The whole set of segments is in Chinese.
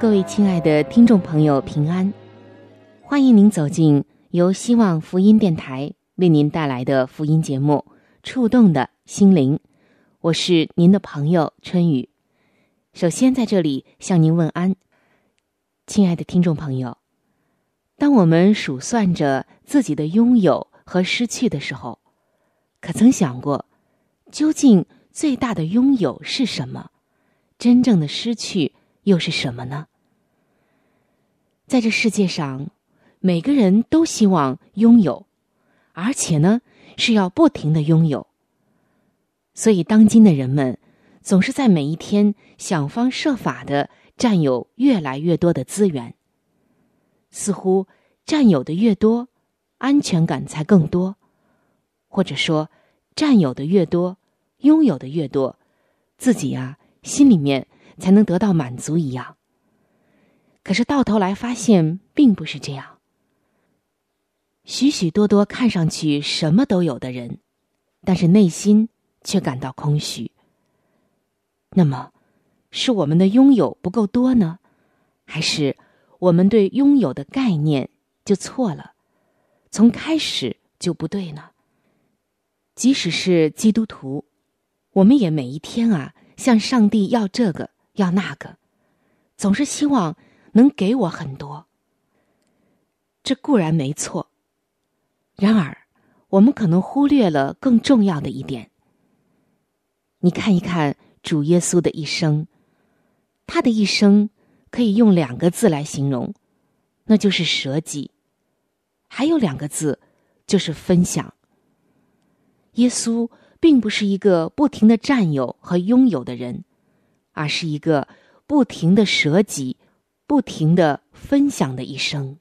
各位亲爱的听众朋友，平安！欢迎您走进由希望福音电台。为您带来的福音节目《触动的心灵》，我是您的朋友春雨。首先在这里向您问安，亲爱的听众朋友。当我们数算着自己的拥有和失去的时候，可曾想过，究竟最大的拥有是什么？真正的失去又是什么呢？在这世界上，每个人都希望拥有。而且呢，是要不停的拥有。所以，当今的人们总是在每一天想方设法的占有越来越多的资源。似乎占有的越多，安全感才更多；或者说，占有的越多，拥有的越多，自己呀心里面才能得到满足一样。可是到头来发现，并不是这样。许许多多看上去什么都有的人，但是内心却感到空虚。那么，是我们的拥有不够多呢，还是我们对拥有的概念就错了，从开始就不对呢？即使是基督徒，我们也每一天啊向上帝要这个要那个，总是希望能给我很多。这固然没错。然而，我们可能忽略了更重要的一点。你看一看主耶稣的一生，他的一生可以用两个字来形容，那就是舍己；还有两个字，就是分享。耶稣并不是一个不停的占有和拥有的人，而是一个不停的舍己、不停的分享的一生。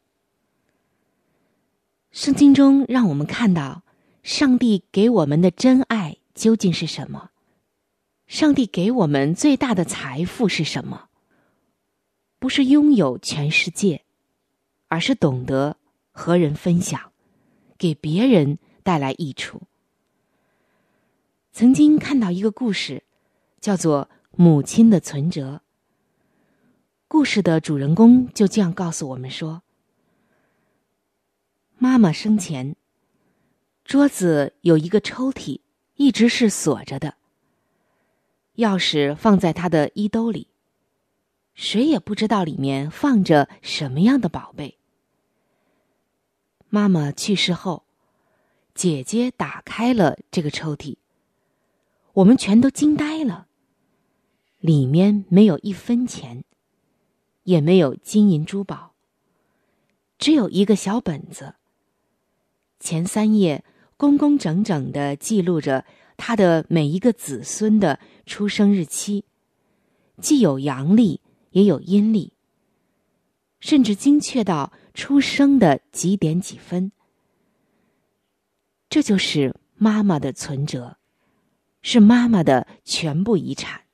圣经中让我们看到，上帝给我们的真爱究竟是什么？上帝给我们最大的财富是什么？不是拥有全世界，而是懂得和人分享，给别人带来益处。曾经看到一个故事，叫做《母亲的存折》。故事的主人公就这样告诉我们说。妈妈生前，桌子有一个抽屉，一直是锁着的。钥匙放在她的衣兜里，谁也不知道里面放着什么样的宝贝。妈妈去世后，姐姐打开了这个抽屉，我们全都惊呆了。里面没有一分钱，也没有金银珠宝，只有一个小本子。前三页工工整整的记录着他的每一个子孙的出生日期，既有阳历也有阴历，甚至精确到出生的几点几分。这就是妈妈的存折，是妈妈的全部遗产。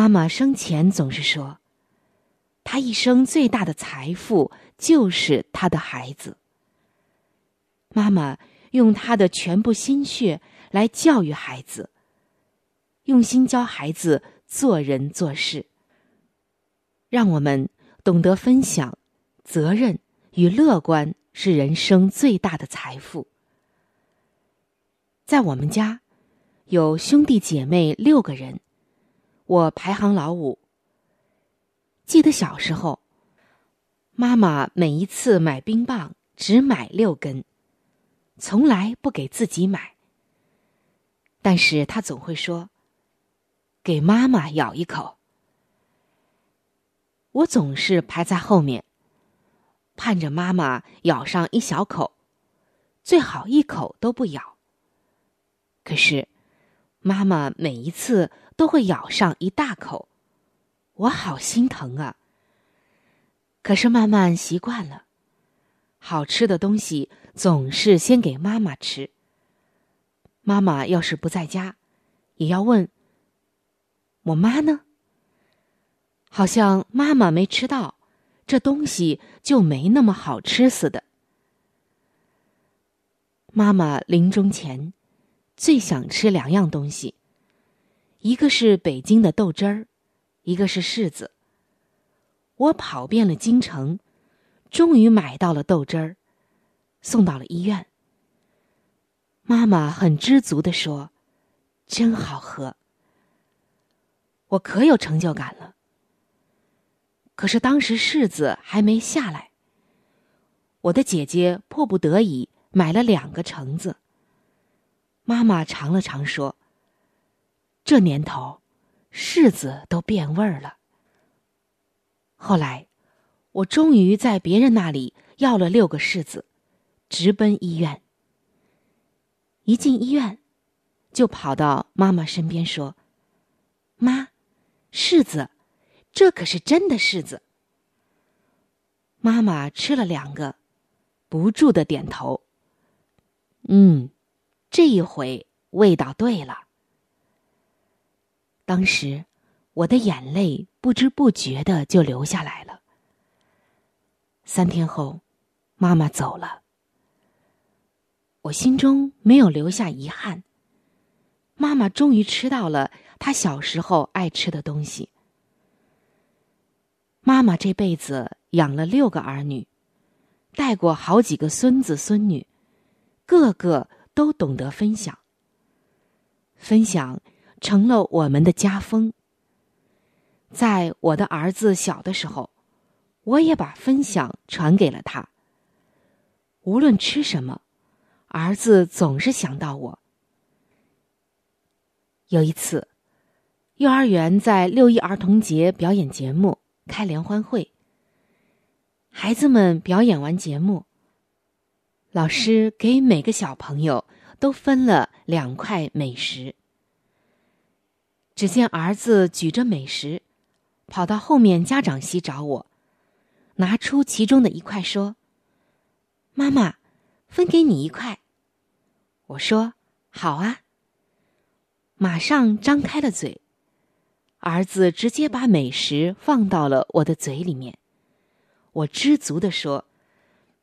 妈妈生前总是说，她一生最大的财富就是她的孩子。妈妈用她的全部心血来教育孩子，用心教孩子做人做事，让我们懂得分享、责任与乐观是人生最大的财富。在我们家，有兄弟姐妹六个人，我排行老五。记得小时候，妈妈每一次买冰棒只买六根，从来不给自己买。但是她总会说：“给妈妈咬一口。”我总是排在后面，盼着妈妈咬上一小口，最好一口都不咬。可是，妈妈每一次都会咬上一大口，我好心疼啊。可是慢慢习惯了，好吃的东西总是先给妈妈吃。妈妈要是不在家，也要问：“我妈呢？”好像妈妈没吃到，这东西就没那么好吃似的。妈妈临终前最想吃两样东西，一个是北京的豆汁儿，一个是柿子。我跑遍了京城，终于买到了豆汁儿，送到了医院。妈妈很知足的说：“真好喝。”我可有成就感了。可是当时柿子还没下来，我的姐姐迫不得已买了两个橙子。妈妈尝了尝，说：“这年头，柿子都变味儿了。”后来，我终于在别人那里要了六个柿子，直奔医院。一进医院，就跑到妈妈身边说：“妈，柿子。”这可是真的柿子。妈妈吃了两个，不住的点头。嗯，这一回味道对了。当时我的眼泪不知不觉的就流下来了。三天后，妈妈走了，我心中没有留下遗憾。妈妈终于吃到了她小时候爱吃的东西。妈妈这辈子养了六个儿女，带过好几个孙子孙女，个个都懂得分享。分享成了我们的家风。在我的儿子小的时候，我也把分享传给了他。无论吃什么，儿子总是想到我。有一次，幼儿园在六一儿童节表演节目。开联欢会，孩子们表演完节目，老师给每个小朋友都分了两块美食。只见儿子举着美食，跑到后面家长席找我，拿出其中的一块说：“妈妈，分给你一块。”我说：“好啊。”马上张开了嘴。儿子直接把美食放到了我的嘴里面，我知足的说：“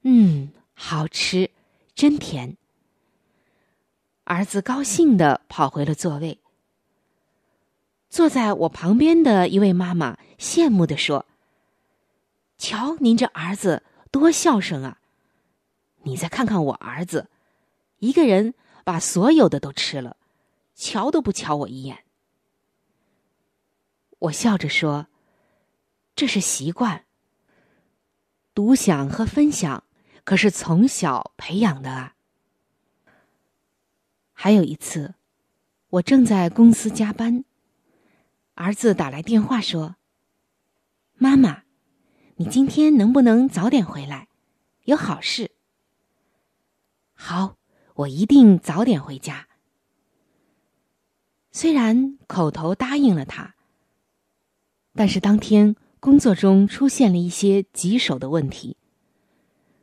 嗯，好吃，真甜。”儿子高兴的跑回了座位。坐在我旁边的一位妈妈羡慕的说：“瞧您这儿子多孝顺啊！你再看看我儿子，一个人把所有的都吃了，瞧都不瞧我一眼。”我笑着说：“这是习惯。独享和分享，可是从小培养的啊。”还有一次，我正在公司加班，儿子打来电话说：“妈妈，你今天能不能早点回来？有好事。”好，我一定早点回家。虽然口头答应了他。但是当天工作中出现了一些棘手的问题。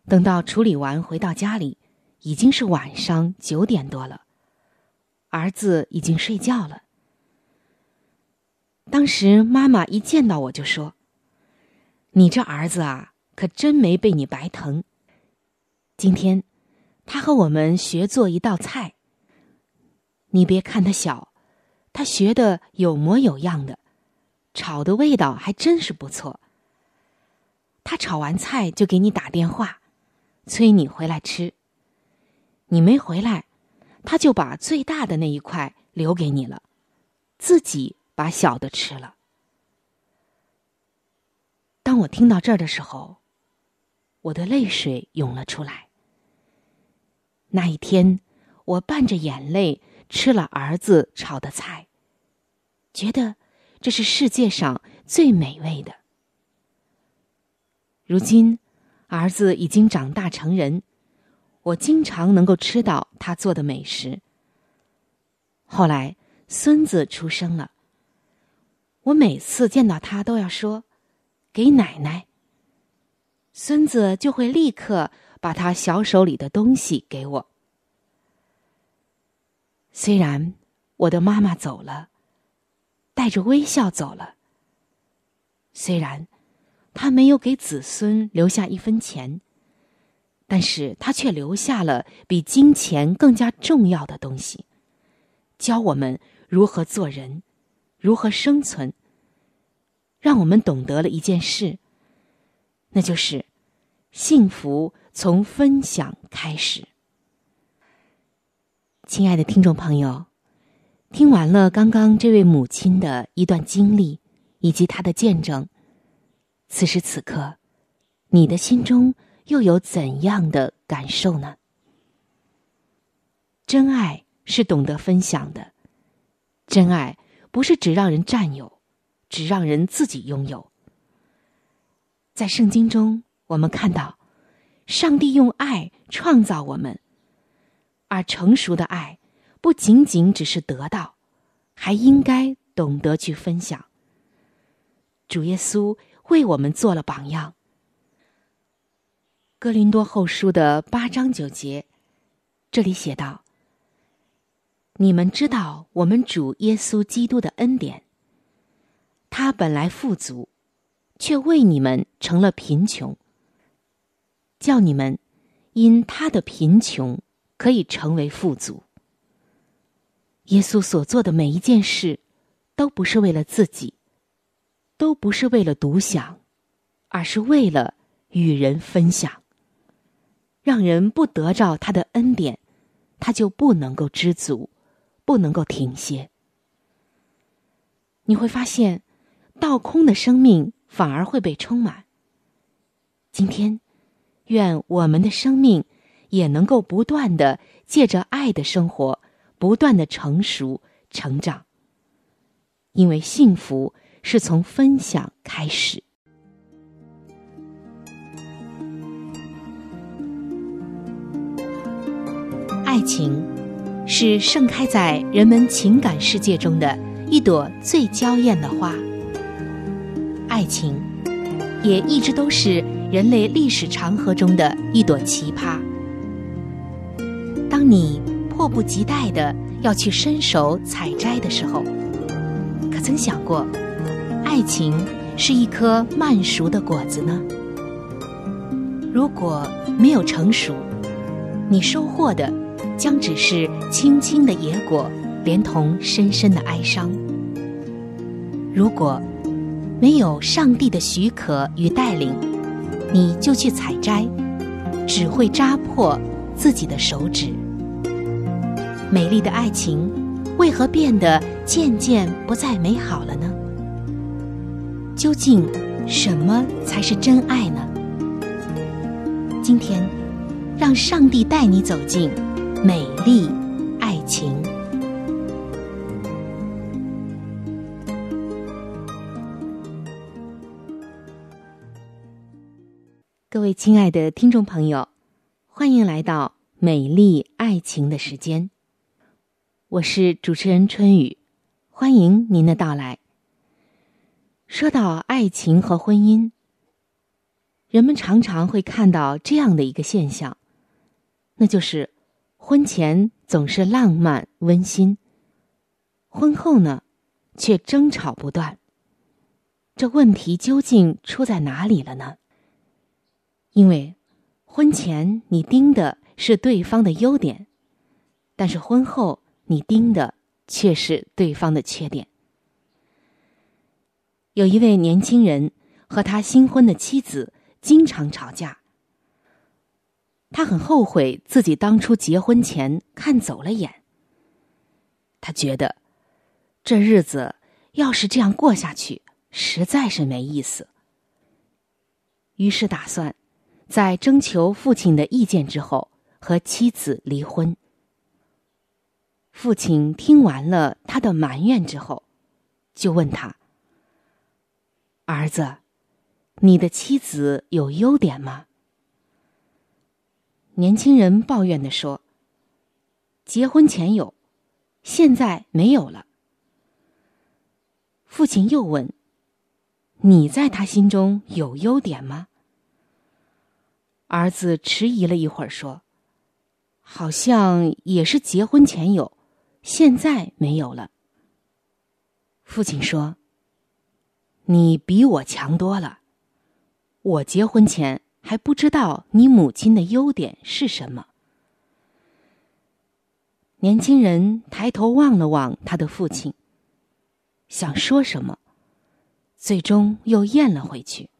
等到处理完回到家里，已经是晚上九点多了，儿子已经睡觉了。当时妈妈一见到我就说：“你这儿子啊，可真没被你白疼。今天他和我们学做一道菜。你别看他小，他学的有模有样的。”炒的味道还真是不错。他炒完菜就给你打电话，催你回来吃。你没回来，他就把最大的那一块留给你了，自己把小的吃了。当我听到这儿的时候，我的泪水涌了出来。那一天，我伴着眼泪吃了儿子炒的菜，觉得这是世界上最美味的。如今，儿子已经长大成人，我经常能够吃到他做的美食。后来，孙子出生了，我每次见到他都要说：“给奶奶。”孙子就会立刻。把他小手里的东西给我。虽然我的妈妈走了，带着微笑走了。虽然他没有给子孙留下一分钱，但是他却留下了比金钱更加重要的东西，教我们如何做人，如何生存，让我们懂得了一件事，那就是幸福。从分享开始，亲爱的听众朋友，听完了刚刚这位母亲的一段经历以及她的见证，此时此刻，你的心中又有怎样的感受呢？真爱是懂得分享的，真爱不是只让人占有，只让人自己拥有。在圣经中，我们看到。上帝用爱创造我们，而成熟的爱不仅仅只是得到，还应该懂得去分享。主耶稣为我们做了榜样。哥林多后书的八章九节，这里写道：“你们知道我们主耶稣基督的恩典，他本来富足，却为你们成了贫穷。”叫你们因他的贫穷可以成为富足。耶稣所做的每一件事，都不是为了自己，都不是为了独享，而是为了与人分享。让人不得着他的恩典，他就不能够知足，不能够停歇。你会发现，倒空的生命反而会被充满。今天。愿我们的生命也能够不断的借着爱的生活，不断的成熟成长。因为幸福是从分享开始。爱情是盛开在人们情感世界中的一朵最娇艳的花。爱情也一直都是。人类历史长河中的一朵奇葩。当你迫不及待的要去伸手采摘的时候，可曾想过，爱情是一颗慢熟的果子呢？如果没有成熟，你收获的将只是青青的野果，连同深深的哀伤。如果没有上帝的许可与带领，你就去采摘，只会扎破自己的手指。美丽的爱情为何变得渐渐不再美好了呢？究竟什么才是真爱呢？今天，让上帝带你走进美丽爱情。各位亲爱的听众朋友，欢迎来到美丽爱情的时间。我是主持人春雨，欢迎您的到来。说到爱情和婚姻，人们常常会看到这样的一个现象，那就是婚前总是浪漫温馨，婚后呢却争吵不断。这问题究竟出在哪里了呢？因为婚前你盯的是对方的优点，但是婚后你盯的却是对方的缺点。有一位年轻人和他新婚的妻子经常吵架，他很后悔自己当初结婚前看走了眼。他觉得这日子要是这样过下去，实在是没意思。于是打算，在征求父亲的意见之后，和妻子离婚。父亲听完了他的埋怨之后，就问他：“儿子，你的妻子有优点吗？”年轻人抱怨的说：“结婚前有，现在没有了。”父亲又问。你在他心中有优点吗？儿子迟疑了一会儿，说：“好像也是结婚前有，现在没有了。”父亲说：“你比我强多了。我结婚前还不知道你母亲的优点是什么。”年轻人抬头望了望他的父亲，想说什么。最终又咽了回去。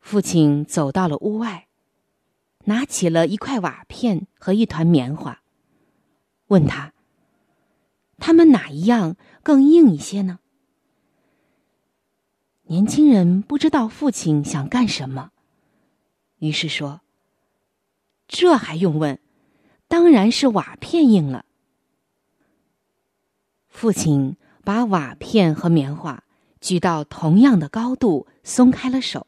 父亲走到了屋外，拿起了一块瓦片和一团棉花，问他：“他们哪一样更硬一些呢？”年轻人不知道父亲想干什么，于是说：“这还用问？当然是瓦片硬了。”父亲。把瓦片和棉花举到同样的高度，松开了手。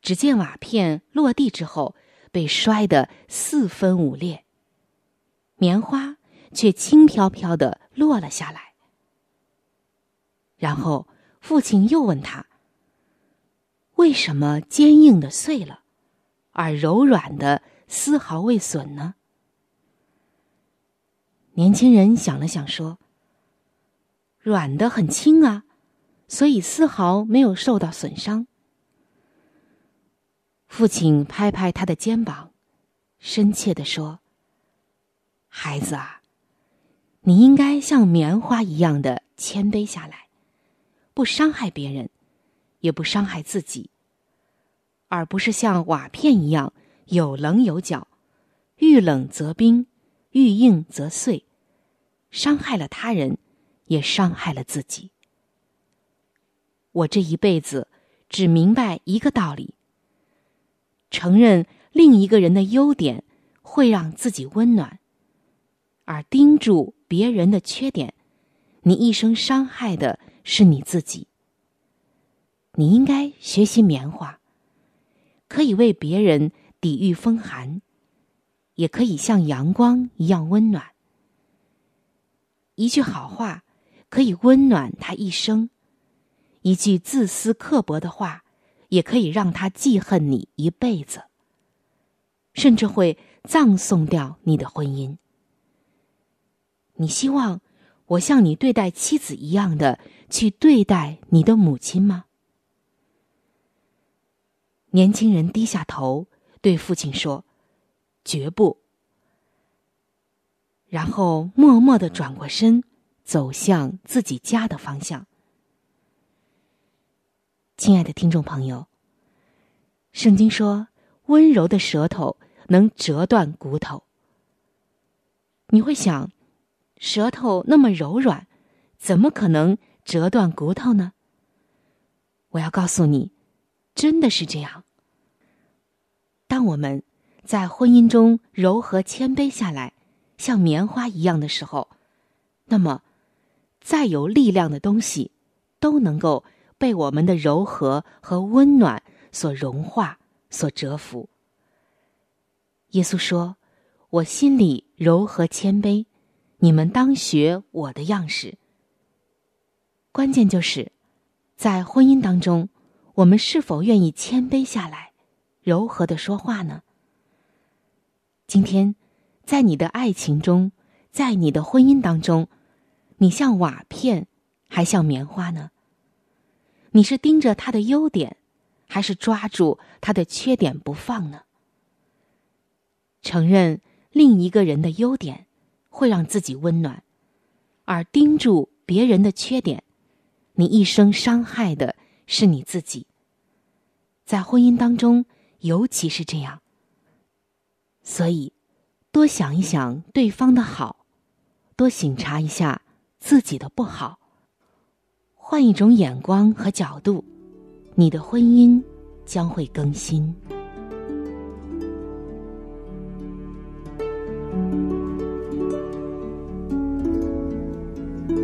只见瓦片落地之后被摔得四分五裂，棉花却轻飘飘的落了下来。然后父亲又问他：“为什么坚硬的碎了，而柔软的丝毫未损呢？”年轻人想了想说。软的很轻啊，所以丝毫没有受到损伤。父亲拍拍他的肩膀，深切的说：“孩子啊，你应该像棉花一样的谦卑下来，不伤害别人，也不伤害自己，而不是像瓦片一样有棱有角，遇冷则冰，遇硬则碎，伤害了他人。”也伤害了自己。我这一辈子只明白一个道理：承认另一个人的优点会让自己温暖，而盯住别人的缺点，你一生伤害的是你自己。你应该学习棉花，可以为别人抵御风寒，也可以像阳光一样温暖。一句好话。可以温暖他一生，一句自私刻薄的话，也可以让他记恨你一辈子，甚至会葬送掉你的婚姻。你希望我像你对待妻子一样的去对待你的母亲吗？年轻人低下头对父亲说：“绝不。”然后默默的转过身。走向自己家的方向。亲爱的听众朋友，圣经说：“温柔的舌头能折断骨头。”你会想，舌头那么柔软，怎么可能折断骨头呢？我要告诉你，真的是这样。当我们在婚姻中柔和谦卑下来，像棉花一样的时候，那么。再有力量的东西，都能够被我们的柔和和温暖所融化、所折服。耶稣说：“我心里柔和谦卑，你们当学我的样式。”关键就是，在婚姻当中，我们是否愿意谦卑下来，柔和的说话呢？今天，在你的爱情中，在你的婚姻当中。你像瓦片，还像棉花呢？你是盯着他的优点，还是抓住他的缺点不放呢？承认另一个人的优点，会让自己温暖；而盯住别人的缺点，你一生伤害的是你自己。在婚姻当中，尤其是这样。所以，多想一想对方的好，多省察一下。自己的不好，换一种眼光和角度，你的婚姻将会更新。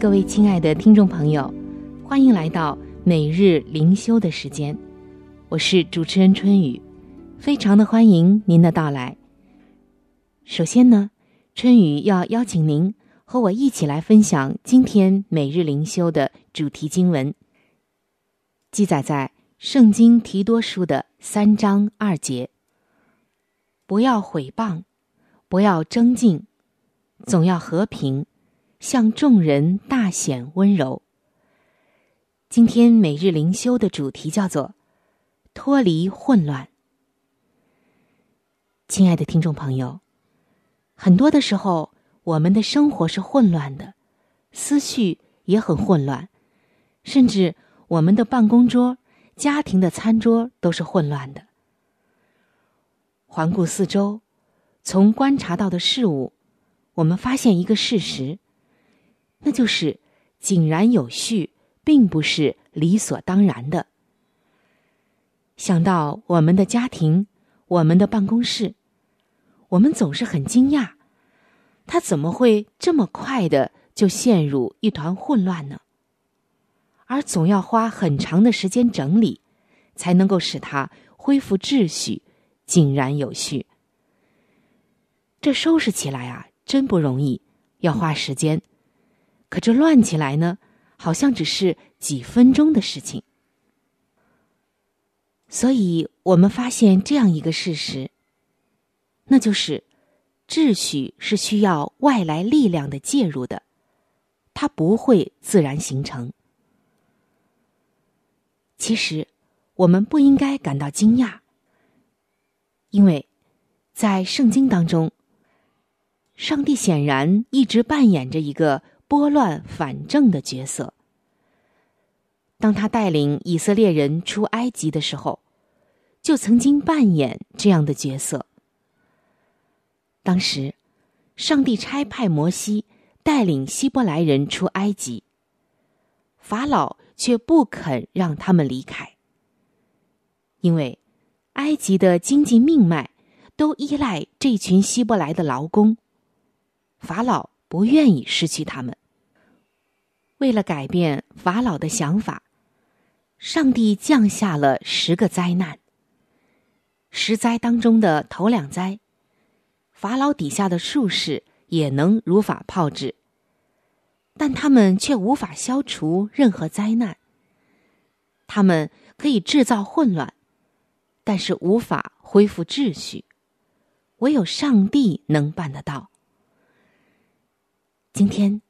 各位亲爱的听众朋友，欢迎来到每日灵修的时间，我是主持人春雨，非常的欢迎您的到来。首先呢，春雨要邀请您和我一起来分享今天每日灵修的主题经文，记载在《圣经提多书》的三章二节。不要毁谤，不要争竞，总要和平。向众人大显温柔。今天每日灵修的主题叫做“脱离混乱”。亲爱的听众朋友，很多的时候，我们的生活是混乱的，思绪也很混乱，甚至我们的办公桌、家庭的餐桌都是混乱的。环顾四周，从观察到的事物，我们发现一个事实。那就是井然有序，并不是理所当然的。想到我们的家庭，我们的办公室，我们总是很惊讶，他怎么会这么快的就陷入一团混乱呢？而总要花很长的时间整理，才能够使它恢复秩序，井然有序。这收拾起来啊，真不容易，要花时间。可这乱起来呢，好像只是几分钟的事情。所以我们发现这样一个事实，那就是秩序是需要外来力量的介入的，它不会自然形成。其实我们不应该感到惊讶，因为在圣经当中，上帝显然一直扮演着一个。拨乱反正的角色。当他带领以色列人出埃及的时候，就曾经扮演这样的角色。当时，上帝差派摩西带领希伯来人出埃及，法老却不肯让他们离开，因为埃及的经济命脉都依赖这群希伯来的劳工，法老不愿意失去他们。为了改变法老的想法，上帝降下了十个灾难。十灾当中的头两灾，法老底下的术士也能如法炮制，但他们却无法消除任何灾难。他们可以制造混乱，但是无法恢复秩序，唯有上帝能办得到。今天。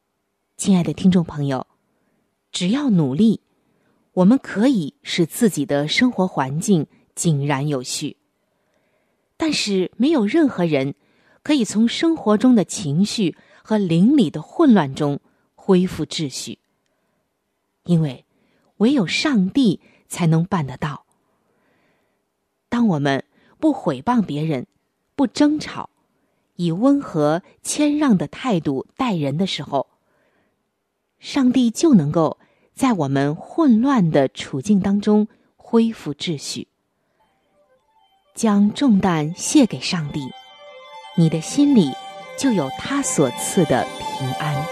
亲爱的听众朋友，只要努力，我们可以使自己的生活环境井然有序。但是，没有任何人可以从生活中的情绪和邻里的混乱中恢复秩序，因为唯有上帝才能办得到。当我们不毁谤别人，不争吵，以温和谦让的态度待人的时候，上帝就能够在我们混乱的处境当中恢复秩序，将重担卸给上帝，你的心里就有他所赐的平安。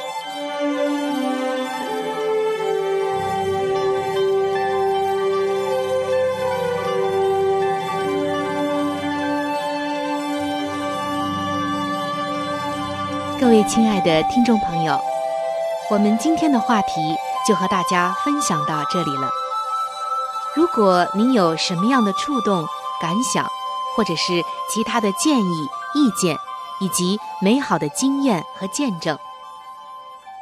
各位亲爱的听众朋友，我们今天的话题就和大家分享到这里了。如果您有什么样的触动、感想，或者是其他的建议、意见，以及美好的经验和见证，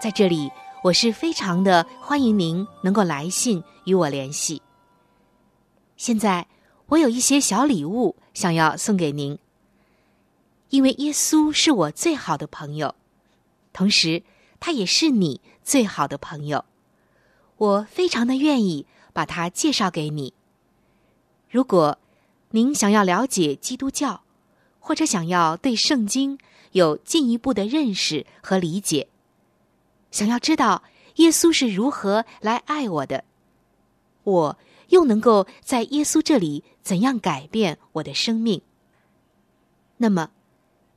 在这里我是非常的欢迎您能够来信与我联系。现在我有一些小礼物想要送给您。因为耶稣是我最好的朋友，同时他也是你最好的朋友，我非常的愿意把他介绍给你。如果您想要了解基督教，或者想要对圣经有进一步的认识和理解，想要知道耶稣是如何来爱我的，我又能够在耶稣这里怎样改变我的生命，那么。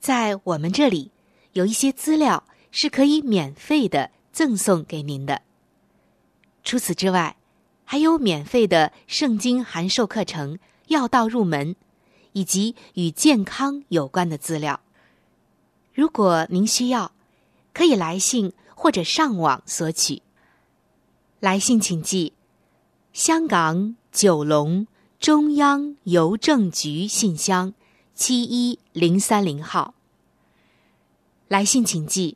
在我们这里，有一些资料是可以免费的赠送给您的。除此之外，还有免费的圣经函授课程、要道入门，以及与健康有关的资料。如果您需要，可以来信或者上网索取。来信请寄：香港九龙中央邮政局信箱。七一零三零号。来信请寄：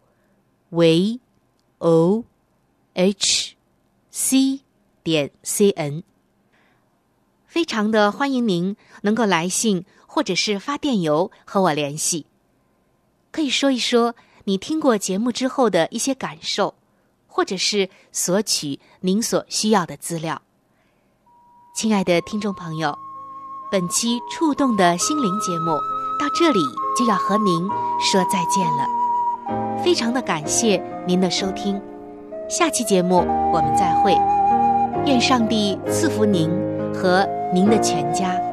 ，v o h c 点 c n。非常的欢迎您能够来信或者是发电邮和我联系，可以说一说你听过节目之后的一些感受，或者是索取您所需要的资料。亲爱的听众朋友。本期触动的心灵节目到这里就要和您说再见了，非常的感谢您的收听，下期节目我们再会，愿上帝赐福您和您的全家。